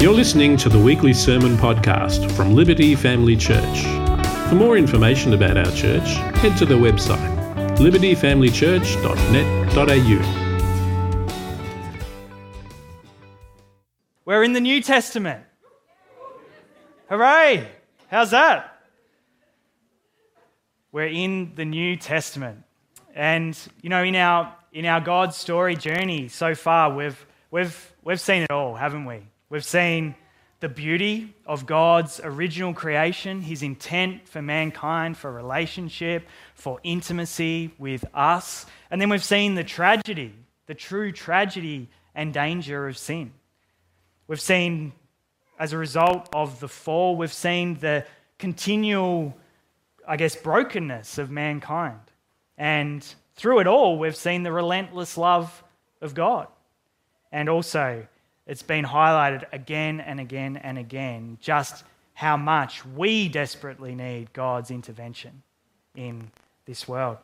You're listening to the weekly sermon podcast from Liberty Family Church. For more information about our church, head to the website libertyfamilychurch.net.au. We're in the New Testament. Hooray! How's that? We're in the New Testament. And you know, in our in our God story journey so far, we've we've we've seen it all, haven't we? We've seen the beauty of God's original creation, his intent for mankind, for relationship, for intimacy with us. And then we've seen the tragedy, the true tragedy and danger of sin. We've seen, as a result of the fall, we've seen the continual, I guess, brokenness of mankind. And through it all, we've seen the relentless love of God. And also, it's been highlighted again and again and again just how much we desperately need God's intervention in this world.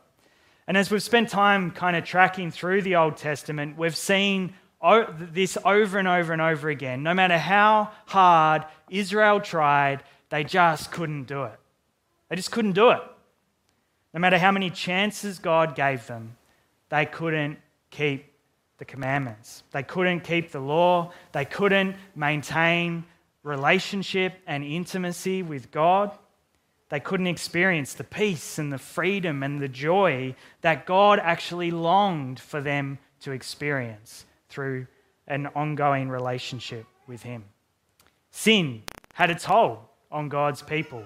And as we've spent time kind of tracking through the Old Testament, we've seen this over and over and over again. No matter how hard Israel tried, they just couldn't do it. They just couldn't do it. No matter how many chances God gave them, they couldn't keep the commandments. They couldn't keep the law, they couldn't maintain relationship and intimacy with God. They couldn't experience the peace and the freedom and the joy that God actually longed for them to experience through an ongoing relationship with Him. Sin had its hold on God's people,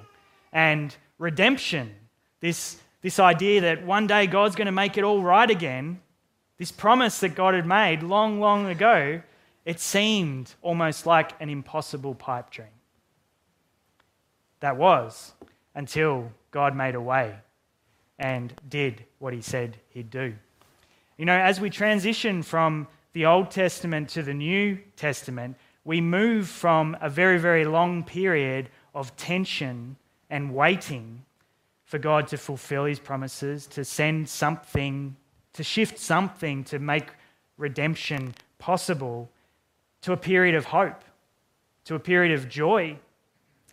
and redemption, this, this idea that one day God's going to make it all right again, this promise that God had made long, long ago, it seemed almost like an impossible pipe dream. That was until God made a way and did what he said he'd do. You know, as we transition from the Old Testament to the New Testament, we move from a very, very long period of tension and waiting for God to fulfill his promises, to send something to shift something to make redemption possible to a period of hope, to a period of joy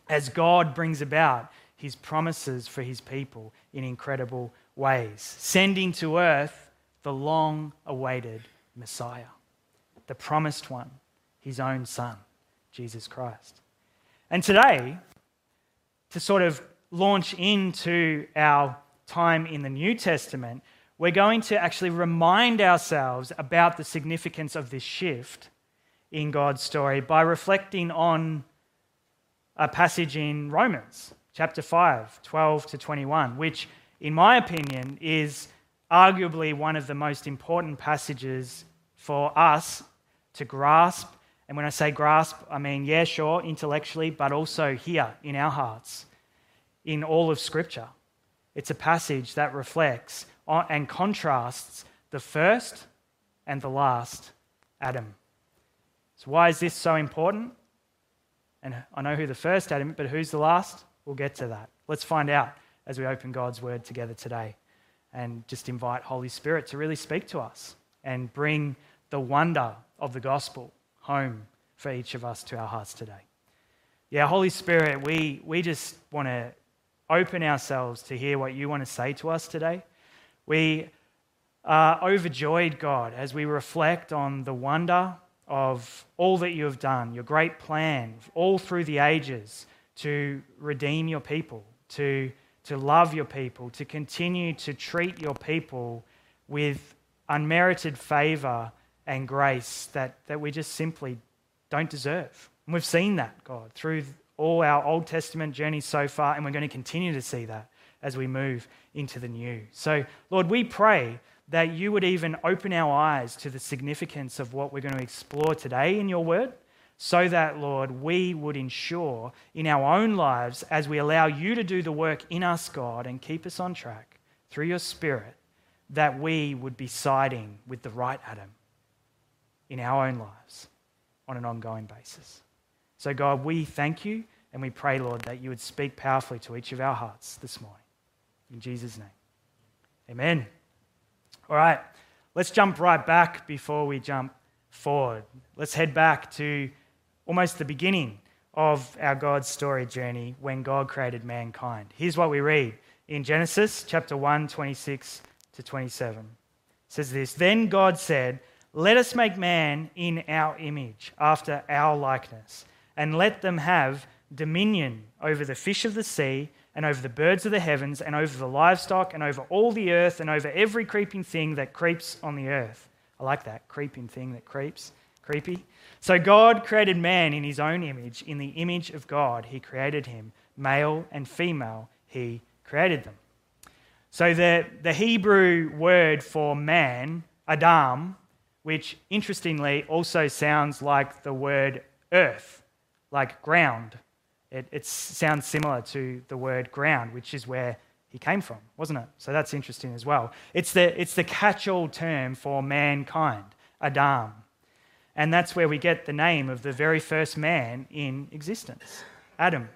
as God brings about his promises for his people in incredible ways, sending to earth the long awaited Messiah, the promised one, his own Son, Jesus Christ. And today, to sort of launch into our time in the New Testament, we're going to actually remind ourselves about the significance of this shift in God's story by reflecting on a passage in Romans chapter 5, 12 to 21, which, in my opinion, is arguably one of the most important passages for us to grasp. And when I say grasp, I mean, yeah, sure, intellectually, but also here in our hearts, in all of Scripture. It's a passage that reflects and contrasts the first and the last Adam. So, why is this so important? And I know who the first Adam, but who's the last? We'll get to that. Let's find out as we open God's word together today and just invite Holy Spirit to really speak to us and bring the wonder of the gospel home for each of us to our hearts today. Yeah, Holy Spirit, we, we just want to open ourselves to hear what you want to say to us today. We are overjoyed, God, as we reflect on the wonder of all that you have done, your great plan, all through the ages to redeem your people, to, to love your people, to continue to treat your people with unmerited favor and grace that, that we just simply don't deserve. And we've seen that, God, through all our Old Testament journeys so far, and we're going to continue to see that as we move into the new. So, Lord, we pray that you would even open our eyes to the significance of what we're going to explore today in your word, so that, Lord, we would ensure in our own lives, as we allow you to do the work in us, God, and keep us on track through your Spirit, that we would be siding with the right Adam in our own lives on an ongoing basis. So, God, we thank you and we pray, Lord, that you would speak powerfully to each of our hearts this morning. In Jesus' name. Amen. All right, let's jump right back before we jump forward. Let's head back to almost the beginning of our God's story journey when God created mankind. Here's what we read in Genesis chapter 1, 26 to 27. It says this Then God said, Let us make man in our image, after our likeness, and let them have dominion over the fish of the sea, and over the birds of the heavens, and over the livestock, and over all the earth, and over every creeping thing that creeps on the earth. I like that, creeping thing that creeps. Creepy. So God created man in his own image. In the image of God, he created him. Male and female, he created them. So the, the Hebrew word for man, Adam, which interestingly also sounds like the word earth, like ground. It, it sounds similar to the word ground, which is where he came from, wasn't it? So that's interesting as well. It's the, it's the catch all term for mankind, Adam. And that's where we get the name of the very first man in existence, Adam.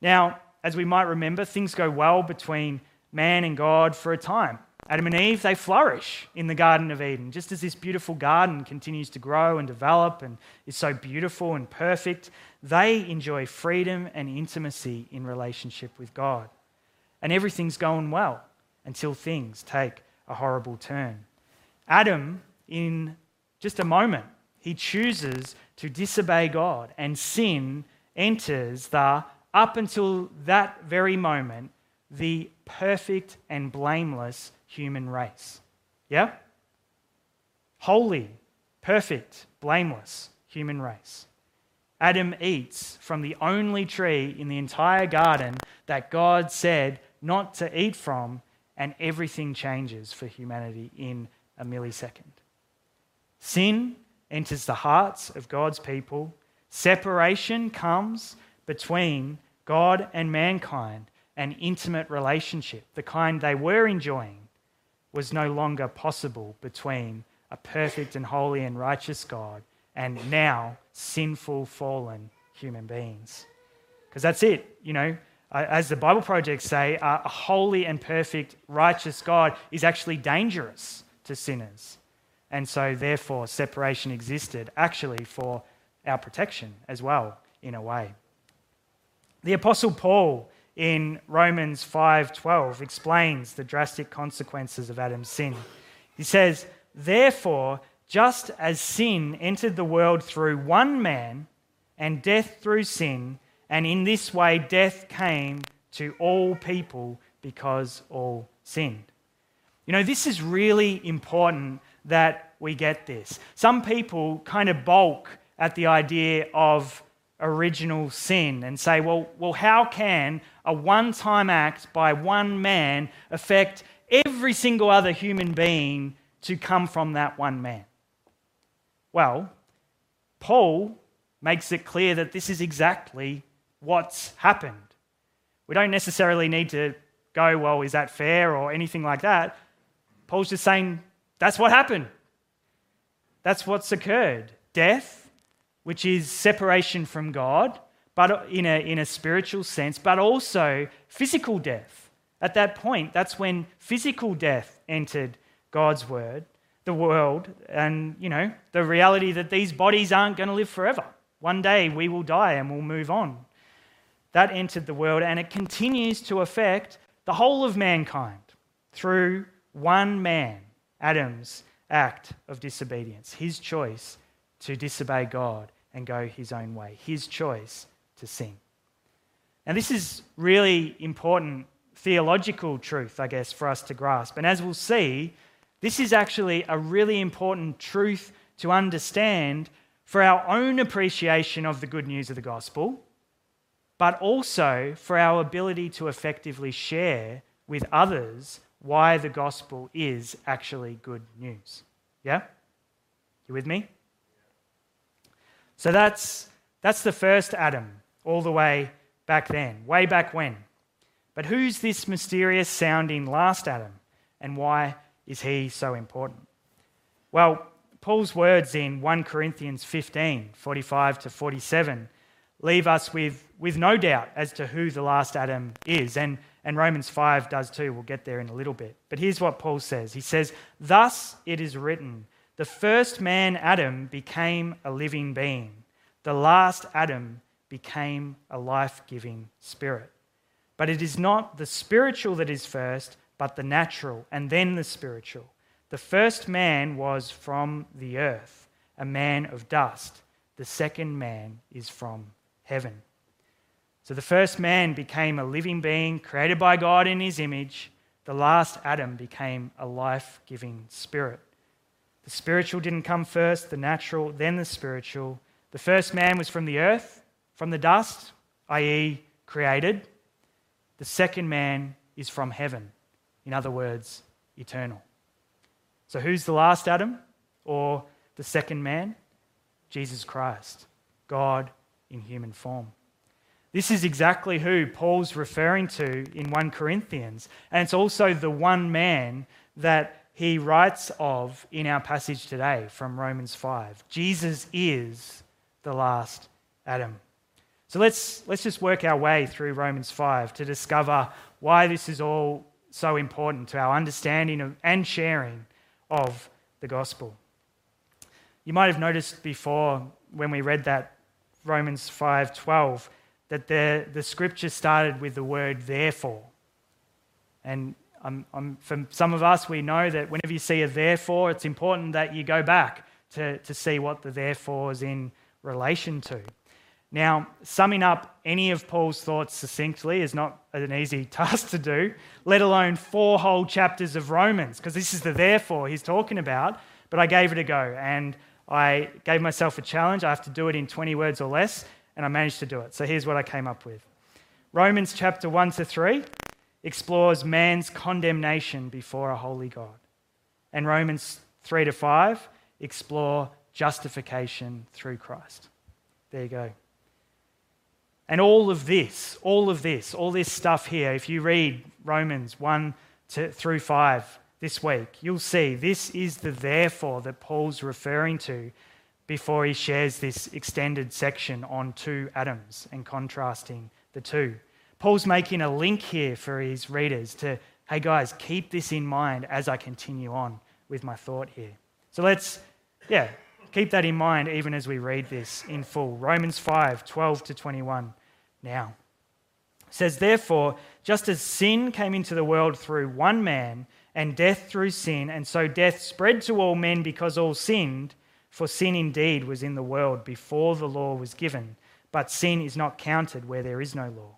Now, as we might remember, things go well between man and God for a time. Adam and Eve, they flourish in the Garden of Eden. Just as this beautiful garden continues to grow and develop and is so beautiful and perfect, they enjoy freedom and intimacy in relationship with God. And everything's going well until things take a horrible turn. Adam, in just a moment, he chooses to disobey God, and sin enters the, up until that very moment, the perfect and blameless human race. Yeah? Holy, perfect, blameless human race. Adam eats from the only tree in the entire garden that God said not to eat from, and everything changes for humanity in a millisecond. Sin enters the hearts of God's people. Separation comes between God and mankind. An intimate relationship, the kind they were enjoying, was no longer possible between a perfect and holy and righteous God and now sinful, fallen human beings. Because that's it, you know. As the Bible projects say, a holy and perfect, righteous God is actually dangerous to sinners. And so, therefore, separation existed actually for our protection as well, in a way. The Apostle Paul in Romans 5:12 explains the drastic consequences of Adam's sin. He says, "Therefore, just as sin entered the world through one man, and death through sin, and in this way death came to all people because all sinned. You know, this is really important that we get this. Some people kind of balk at the idea of original sin and say, well, well how can a one time act by one man affect every single other human being to come from that one man? Well, Paul makes it clear that this is exactly what's happened. We don't necessarily need to go, well, is that fair or anything like that. Paul's just saying that's what happened. That's what's occurred. Death, which is separation from God, but in a, in a spiritual sense, but also physical death. At that point, that's when physical death entered God's word the world and, you know, the reality that these bodies aren't going to live forever. One day we will die and we'll move on. That entered the world and it continues to affect the whole of mankind through one man, Adam's act of disobedience, his choice to disobey God and go his own way, his choice to sin. And this is really important theological truth, I guess, for us to grasp. And as we'll see, this is actually a really important truth to understand for our own appreciation of the good news of the gospel, but also for our ability to effectively share with others why the gospel is actually good news. Yeah? You with me? So that's, that's the first Adam, all the way back then, way back when. But who's this mysterious sounding last Adam, and why is he so important? Well, Paul's words in 1 Corinthians 15 45 to 47 leave us with, with no doubt as to who the last Adam is. And, and Romans 5 does too. We'll get there in a little bit. But here's what Paul says He says, Thus it is written, the first man, Adam, became a living being. The last Adam became a life giving spirit. But it is not the spiritual that is first, but the natural, and then the spiritual. The first man was from the earth, a man of dust. The second man is from heaven. So the first man became a living being created by God in his image. The last Adam became a life giving spirit. The spiritual didn't come first, the natural, then the spiritual. The first man was from the earth, from the dust, i.e., created. The second man is from heaven, in other words, eternal. So who's the last Adam or the second man? Jesus Christ, God in human form. This is exactly who Paul's referring to in 1 Corinthians. And it's also the one man that he writes of in our passage today from Romans 5. Jesus is the last Adam. So let's, let's just work our way through Romans 5 to discover why this is all so important to our understanding of, and sharing of the gospel. You might have noticed before when we read that Romans 5:12 that the, the scripture started with the word therefore. And I'm, I'm, for some of us, we know that whenever you see a therefore, it's important that you go back to, to see what the therefore is in relation to. Now, summing up any of Paul's thoughts succinctly is not an easy task to do, let alone four whole chapters of Romans, because this is the therefore he's talking about. But I gave it a go and I gave myself a challenge. I have to do it in 20 words or less, and I managed to do it. So here's what I came up with Romans chapter 1 to 3 explores man's condemnation before a holy God. And Romans 3 to 5 explore justification through Christ. There you go. And all of this, all of this, all this stuff here, if you read Romans 1 to, through 5 this week, you'll see this is the therefore that Paul's referring to before he shares this extended section on two Adams and contrasting the two. Paul's making a link here for his readers to, hey guys, keep this in mind as I continue on with my thought here. So let's, yeah, keep that in mind even as we read this in full. Romans 5 12 to 21 now. It says, Therefore, just as sin came into the world through one man, and death through sin, and so death spread to all men because all sinned, for sin indeed was in the world before the law was given, but sin is not counted where there is no law.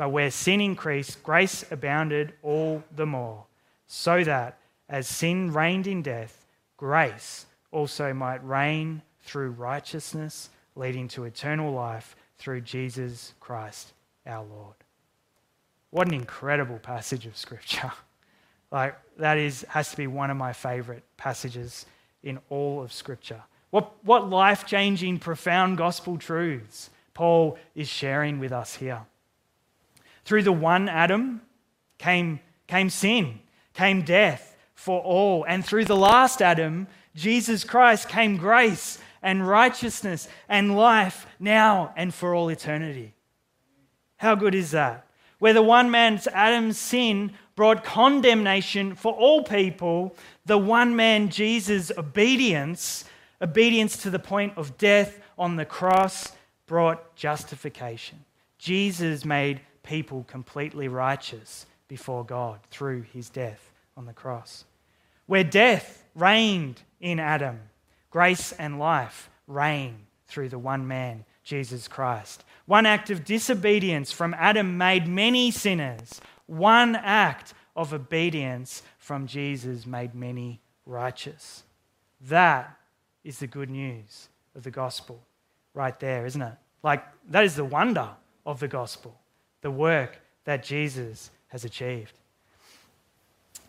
but where sin increased, grace abounded all the more, so that as sin reigned in death, grace also might reign through righteousness, leading to eternal life through Jesus Christ our Lord. What an incredible passage of Scripture. Like, that is, has to be one of my favorite passages in all of Scripture. What, what life changing, profound gospel truths Paul is sharing with us here. Through the one Adam came, came sin, came death for all. And through the last Adam, Jesus Christ, came grace and righteousness and life now and for all eternity. How good is that? Where the one man's Adam's sin brought condemnation for all people, the one man Jesus' obedience, obedience to the point of death on the cross, brought justification. Jesus made people completely righteous before God through his death on the cross. Where death reigned in Adam, grace and life reign through the one man, Jesus Christ. One act of disobedience from Adam made many sinners. One act of obedience from Jesus made many righteous. That is the good news of the gospel, right there, isn't it? Like, that is the wonder of the gospel, the work that Jesus has achieved.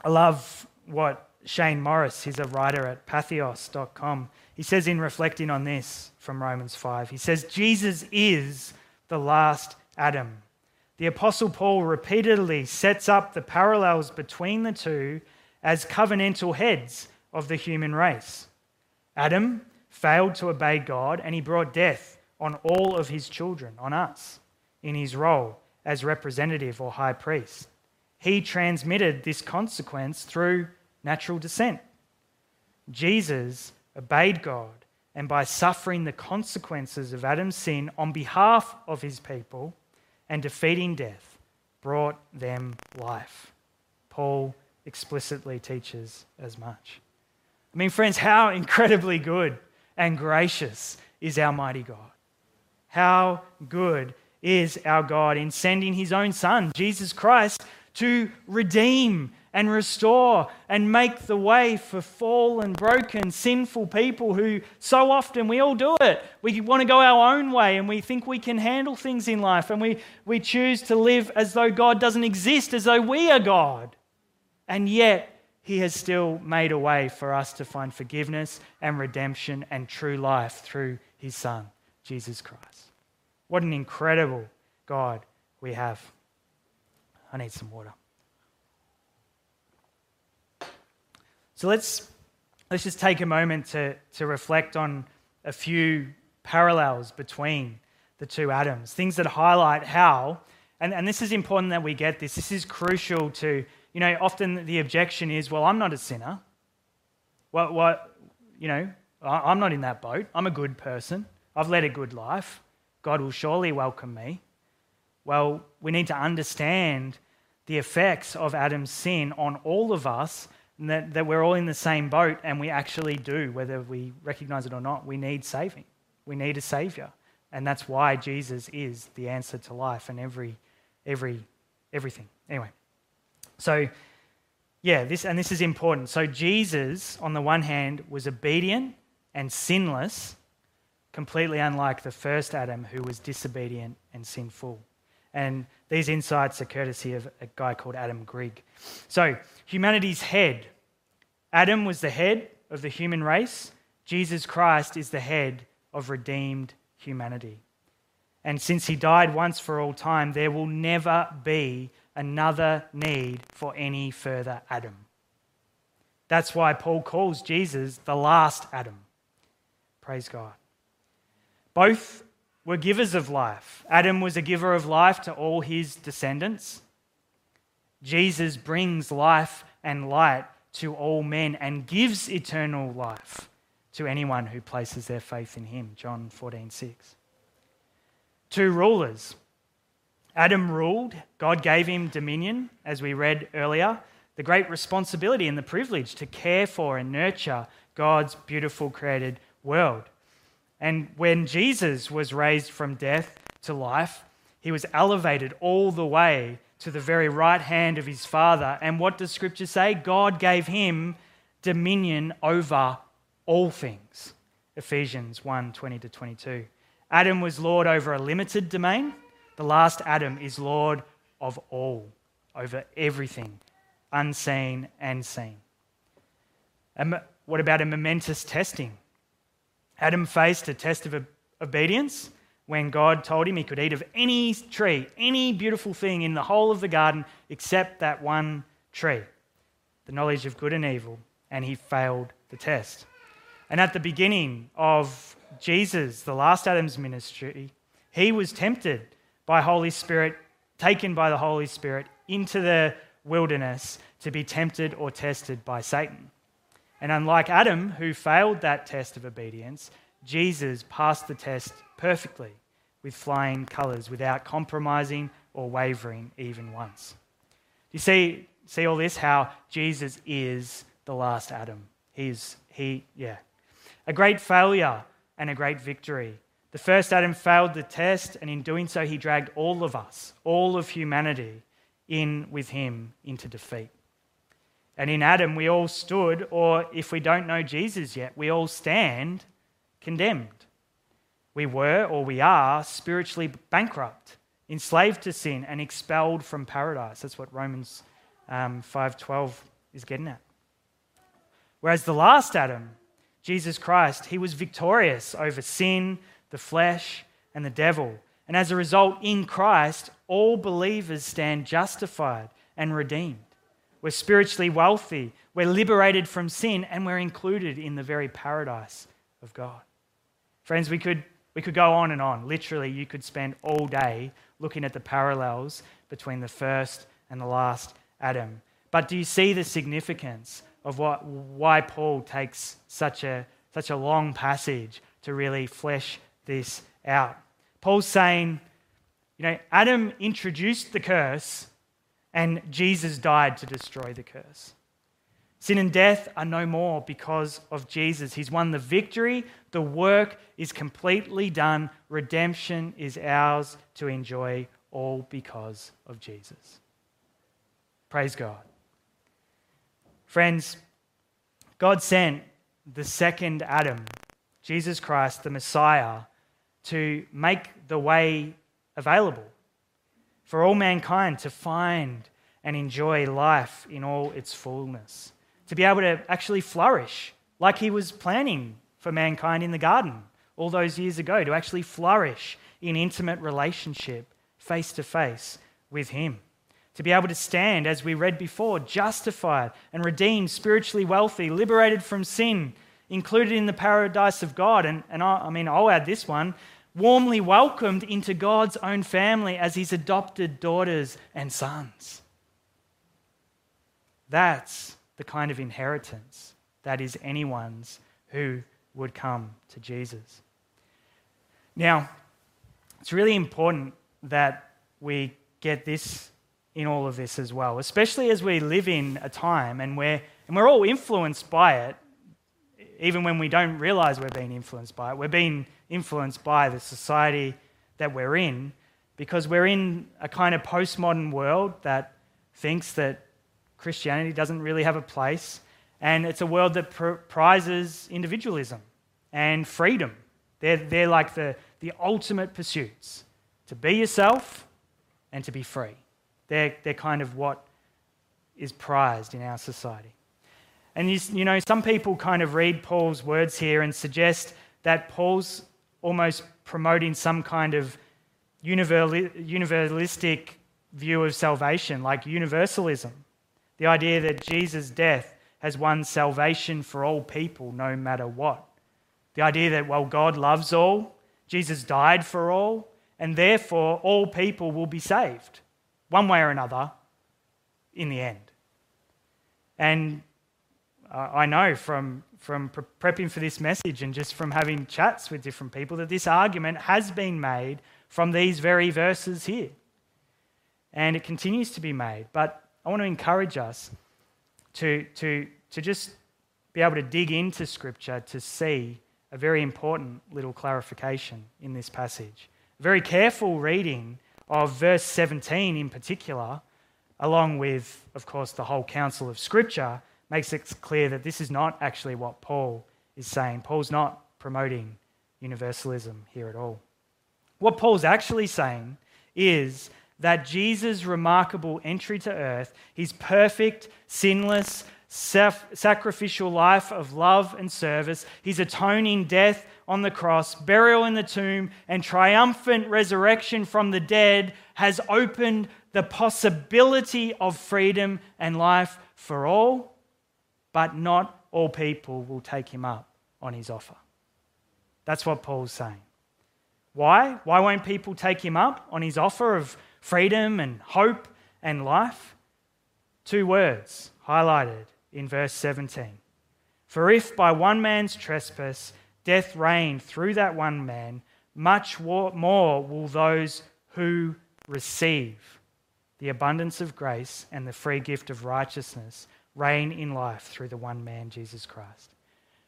I love what Shane Morris, he's a writer at patheos.com, he says in reflecting on this from Romans 5, he says, Jesus is the last Adam. The Apostle Paul repeatedly sets up the parallels between the two as covenantal heads of the human race. Adam failed to obey God and he brought death on all of his children, on us, in his role as representative or high priest. He transmitted this consequence through natural descent. Jesus obeyed God and by suffering the consequences of Adam's sin on behalf of his people and defeating death, brought them life. Paul explicitly teaches as much. I mean, friends, how incredibly good and gracious is our mighty God? How good is our God in sending his own Son, Jesus Christ, to redeem and restore and make the way for fallen, broken, sinful people who so often we all do it. We want to go our own way and we think we can handle things in life and we, we choose to live as though God doesn't exist, as though we are God. And yet, He has still made a way for us to find forgiveness and redemption and true life through His Son, Jesus Christ. What an incredible God we have. I need some water. So let's, let's just take a moment to, to reflect on a few parallels between the two Adams, things that highlight how, and, and this is important that we get this, this is crucial to, you know, often the objection is, well, I'm not a sinner. What, what, you know, I'm not in that boat. I'm a good person. I've led a good life. God will surely welcome me. Well, we need to understand the effects of Adam's sin on all of us that, that we're all in the same boat and we actually do, whether we recognize it or not, we need saving. We need a savior. And that's why Jesus is the answer to life and every, every, everything. Anyway, so yeah, this, and this is important. So Jesus, on the one hand, was obedient and sinless, completely unlike the first Adam who was disobedient and sinful. And these insights are courtesy of a guy called Adam Grigg. So, humanity's head. Adam was the head of the human race. Jesus Christ is the head of redeemed humanity. And since he died once for all time, there will never be another need for any further Adam. That's why Paul calls Jesus the last Adam. Praise God. Both were givers of life. Adam was a giver of life to all his descendants. Jesus brings life and light to all men and gives eternal life to anyone who places their faith in him. John 14, 6. Two rulers. Adam ruled, God gave him dominion, as we read earlier, the great responsibility and the privilege to care for and nurture God's beautiful created world. And when Jesus was raised from death to life, he was elevated all the way to the very right hand of his Father. And what does Scripture say? God gave him dominion over all things. Ephesians 1 20 to 22. Adam was Lord over a limited domain. The last Adam is Lord of all, over everything, unseen and seen. And what about a momentous testing? Adam faced a test of obedience when God told him he could eat of any tree, any beautiful thing in the whole of the garden except that one tree, the knowledge of good and evil, and he failed the test. And at the beginning of Jesus, the last Adam's ministry, he was tempted by Holy Spirit, taken by the Holy Spirit into the wilderness to be tempted or tested by Satan. And unlike Adam, who failed that test of obedience, Jesus passed the test perfectly with flying colours without compromising or wavering even once. You see, see all this? How Jesus is the last Adam. He's, he, yeah. A great failure and a great victory. The first Adam failed the test, and in doing so, he dragged all of us, all of humanity, in with him into defeat. And in Adam, we all stood, or if we don't know Jesus yet, we all stand condemned. We were, or we are, spiritually bankrupt, enslaved to sin, and expelled from paradise. That's what Romans um, 5.12 is getting at. Whereas the last Adam, Jesus Christ, he was victorious over sin, the flesh, and the devil. And as a result, in Christ, all believers stand justified and redeemed. We're spiritually wealthy, we're liberated from sin, and we're included in the very paradise of God. Friends, we could, we could go on and on. Literally, you could spend all day looking at the parallels between the first and the last Adam. But do you see the significance of what, why Paul takes such a, such a long passage to really flesh this out? Paul's saying, you know, Adam introduced the curse and Jesus died to destroy the curse. Sin and death are no more because of Jesus. He's won the victory. The work is completely done. Redemption is ours to enjoy, all because of Jesus. Praise God. Friends, God sent the second Adam, Jesus Christ, the Messiah, to make the way available for all mankind to find and enjoy life in all its fullness, to be able to actually flourish like he was planning for mankind in the garden all those years ago, to actually flourish in intimate relationship face to face with him. To be able to stand, as we read before, justified and redeemed, spiritually wealthy, liberated from sin, included in the paradise of God. And, and I, I mean, I'll add this one warmly welcomed into God's own family as his adopted daughters and sons. That's the kind of inheritance that is anyone's who would come to Jesus. Now, it's really important that we get this in all of this as well, especially as we live in a time and we're, and we're all influenced by it, even when we don't realize we're being influenced by it. We're being influenced by the society that we're in because we're in a kind of postmodern world that thinks that Christianity doesn't really have a place, and it's a world that pr- prizes individualism and freedom. They're, they're like the, the ultimate pursuits to be yourself and to be free. They're, they're kind of what is prized in our society. And you, you know, some people kind of read Paul's words here and suggest that Paul's almost promoting some kind of universalistic view of salvation, like universalism. The idea that Jesus' death has won salvation for all people, no matter what. The idea that, well, God loves all, Jesus died for all, and therefore all people will be saved, one way or another, in the end. And uh, I know from, from pre- prepping for this message and just from having chats with different people that this argument has been made from these very verses here. And it continues to be made. But I want to encourage us to, to, to just be able to dig into Scripture to see a very important little clarification in this passage. Very careful reading of verse 17 in particular, along with, of course, the whole counsel of Scripture makes it clear that this is not actually what Paul is saying. Paul's not promoting universalism here at all. What Paul's actually saying is that Jesus' remarkable entry to earth, his perfect, sinless, sacrificial life of love and service, his atoning death on the cross, burial in the tomb, and triumphant resurrection from the dead has opened the possibility of freedom and life for all but not all people will take him up on his offer. That's what Paul's saying. Why? Why won't people take him up on his offer of freedom and hope and life? Two words highlighted in verse 17. For if by one man's trespass death reigned through that one man, much more will those who receive the abundance of grace and the free gift of righteousness reign in life through the one man, Jesus Christ.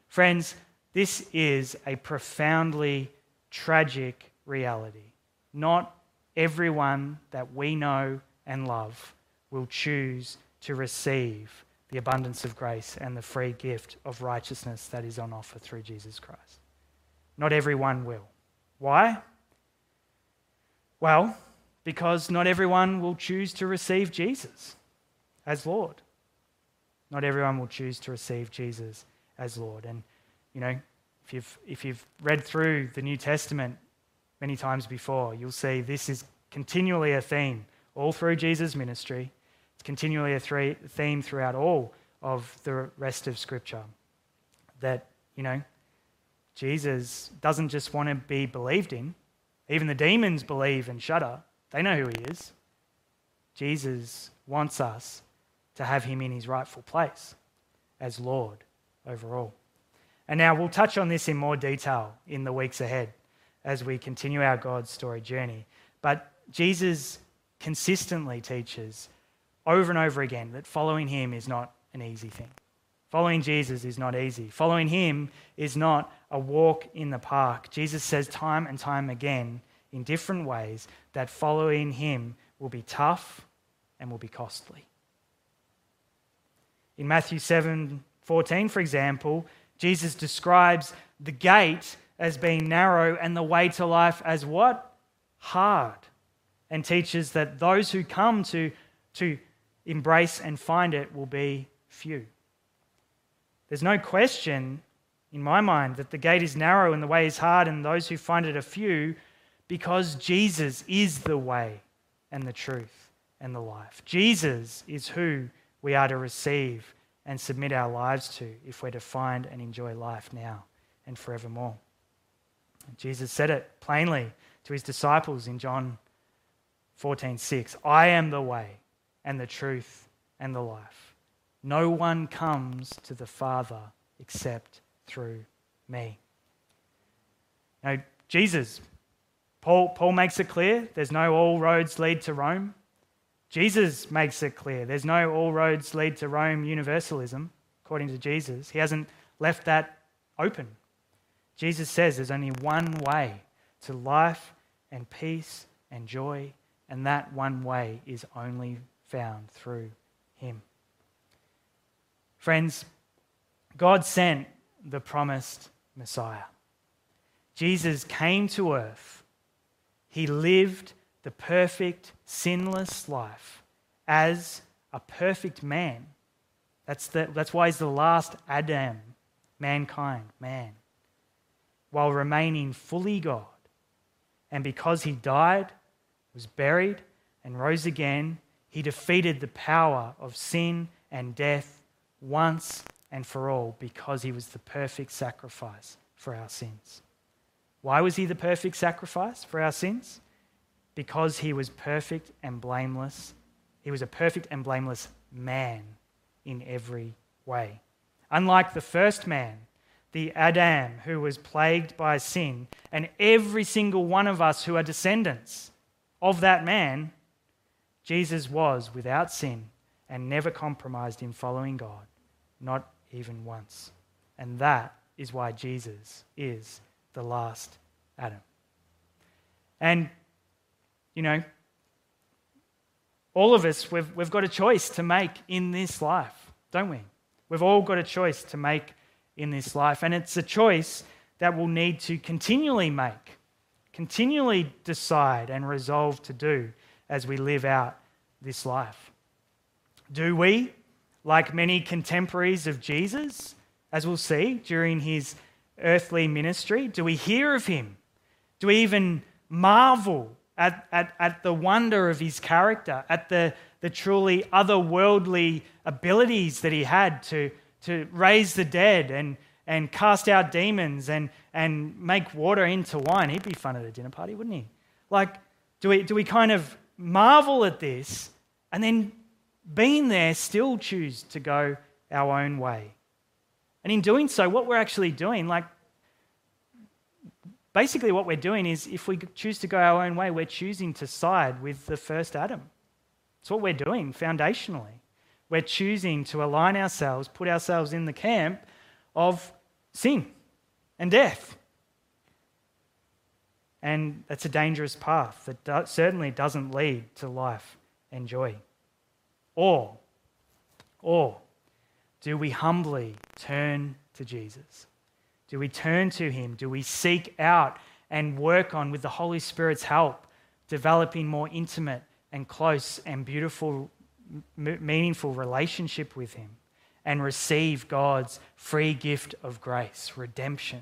Friends, this is a profoundly tragic reality. Not everyone that we know and love will choose to receive the abundance of grace and the free gift of righteousness that is on offer through Jesus Christ. Not everyone will. Why? Well, because not everyone will choose to receive Jesus as Lord. Not everyone will choose to receive Jesus as Lord. And, you know, if you've, if you've read through the New Testament many times before, you'll see this is continually a theme all through Jesus' ministry. It's continually a theme throughout all of the rest of Scripture that, you know, Jesus doesn't just want to be believed in. Even the demons believe and shudder. They know who he is. Jesus wants us to have him in his rightful place as Lord over all. And now we'll touch on this in more detail in the weeks ahead as we continue our God story journey. But Jesus consistently teaches over and over again that following him is not an easy thing. Following Jesus is not easy. Following him is not a walk in the park. Jesus says time and time again in different ways that following him will be tough and will be costly. In Matthew 7 14, for example, Jesus describes the gate as being narrow and the way to life as what? Hard. And teaches that those who come to, to embrace and find it will be few. There's no question in my mind that the gate is narrow and the way is hard, and those who find it are few, because Jesus is the way and the truth and the life. Jesus is who we are to receive and submit our lives to if we're to find and enjoy life now and forevermore. Jesus said it plainly to his disciples in John 14:6, I am the way and the truth and the life. No one comes to the Father except through me. Now, Jesus, Paul, Paul makes it clear there's no all roads lead to Rome. Jesus makes it clear there's no all roads lead to Rome universalism, according to Jesus. He hasn't left that open. Jesus says there's only one way to life and peace and joy, and that one way is only found through him. Friends, God sent the promised Messiah. Jesus came to earth. He lived the perfect, sinless life as a perfect man. That's, the, that's why he's the last Adam, mankind, man, while remaining fully God. And because he died, was buried, and rose again, he defeated the power of sin and death once and for all because he was the perfect sacrifice for our sins. Why was he the perfect sacrifice for our sins? Because he was perfect and blameless. He was a perfect and blameless man in every way. Unlike the first man, the Adam, who was plagued by sin, and every single one of us who are descendants of that man, Jesus was without sin and never compromised in following God, not even once. And that is why Jesus is the last Adam. And, you know, all of us, we've, we've got a choice to make in this life, don't we? We've all got a choice to make in this life. And it's a choice that we'll need to continually make, continually decide and resolve to do as we live out this life. Do we like many contemporaries of Jesus, as we'll see during his earthly ministry? Do we hear of him? Do we even marvel at, at, at the wonder of his character, at the, the truly otherworldly abilities that he had to, to raise the dead and, and cast out demons and, and make water into wine. He'd be fun at a dinner party, wouldn't he? Like, do we, do we kind of marvel at this and then being there still choose to go our own way? And in doing so, what we're actually doing, like, basically what we're doing is if we choose to go our own way, we're choosing to side with the first Adam. It's what we're doing foundationally. We're choosing to align ourselves, put ourselves in the camp of sin and death. And that's a dangerous path that do- certainly doesn't lead to life and joy. Or, or, do we humbly turn to Jesus? Do we turn to Him? Do we seek out and work on, with the Holy Spirit's help, developing more intimate and close and beautiful, meaningful relationship with Him? and receive God's free gift of grace, redemption,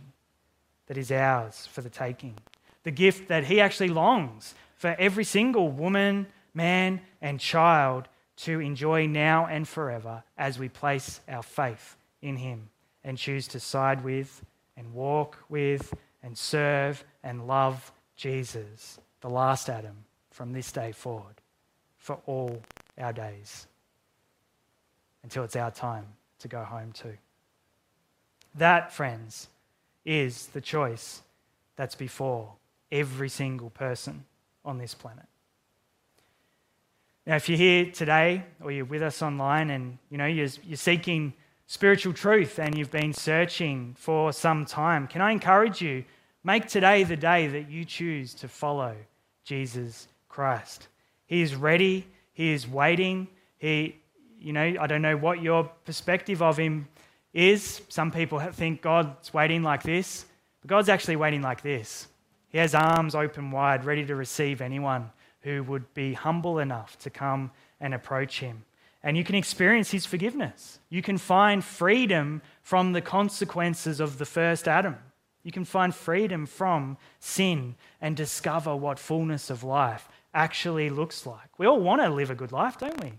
that is ours for the taking. The gift that He actually longs for every single woman, man, and child to enjoy now and forever as we place our faith in Him and choose to side with and walk with and serve and love Jesus, the last Adam, from this day forward for all our days until it's our time to go home to. That, friends, is the choice that's before every single person on this planet. Now, if you're here today or you're with us online and you know you're, you're seeking spiritual truth and you've been searching for some time, can I encourage you? Make today the day that you choose to follow Jesus Christ. He is ready, He is waiting, He you know, I don't know what your perspective of him is. Some people think God's waiting like this, but God's actually waiting like this. He has arms open wide, ready to receive anyone who would be humble enough to come and approach him. And you can experience his forgiveness. You can find freedom from the consequences of the first Adam. You can find freedom from sin and discover what fullness of life actually looks like. We all want to live a good life, don't we?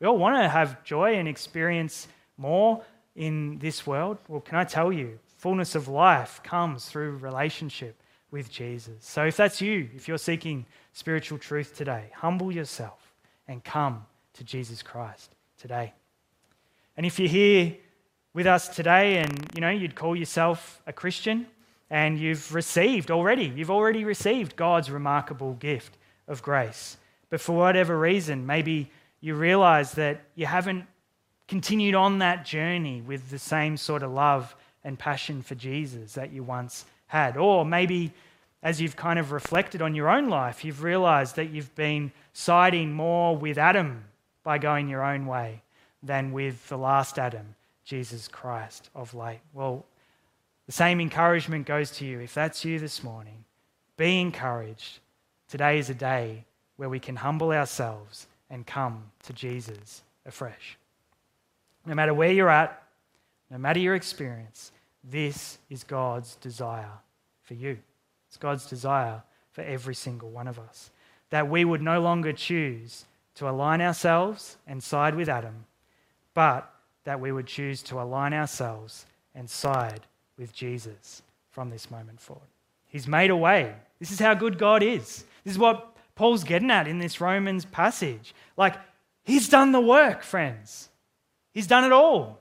We all want to have joy and experience more in this world. Well, can I tell you, fullness of life comes through relationship with Jesus. So if that's you, if you're seeking spiritual truth today, humble yourself and come to Jesus Christ today. And if you're here with us today and you know you'd call yourself a Christian and you've received already, you've already received God's remarkable gift of grace. But for whatever reason, maybe you realize that you haven't continued on that journey with the same sort of love and passion for Jesus that you once had. Or maybe as you've kind of reflected on your own life, you've realized that you've been siding more with Adam by going your own way than with the last Adam, Jesus Christ, of late. Well, the same encouragement goes to you. If that's you this morning, be encouraged. Today is a day where we can humble ourselves and come to Jesus afresh. No matter where you're at, no matter your experience, this is God's desire for you. It's God's desire for every single one of us. That we would no longer choose to align ourselves and side with Adam, but that we would choose to align ourselves and side with Jesus from this moment forward. He's made a way. This is how good God is. This is what Paul's getting at in this Romans passage. Like, he's done the work, friends. He's done it all.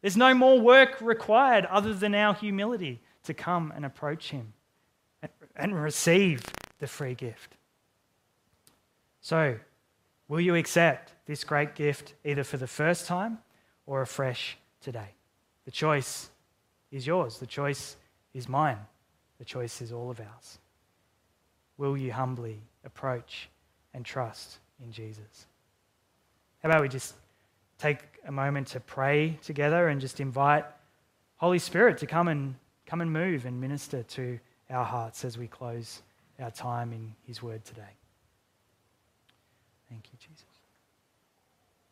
There's no more work required other than our humility to come and approach him and receive the free gift. So, will you accept this great gift either for the first time or afresh today? The choice is yours. The choice is mine. The choice is all of ours. Will you humbly approach and trust in Jesus. How about we just take a moment to pray together and just invite Holy Spirit to come and come and move and minister to our hearts as we close our time in his word today. Thank you, Jesus.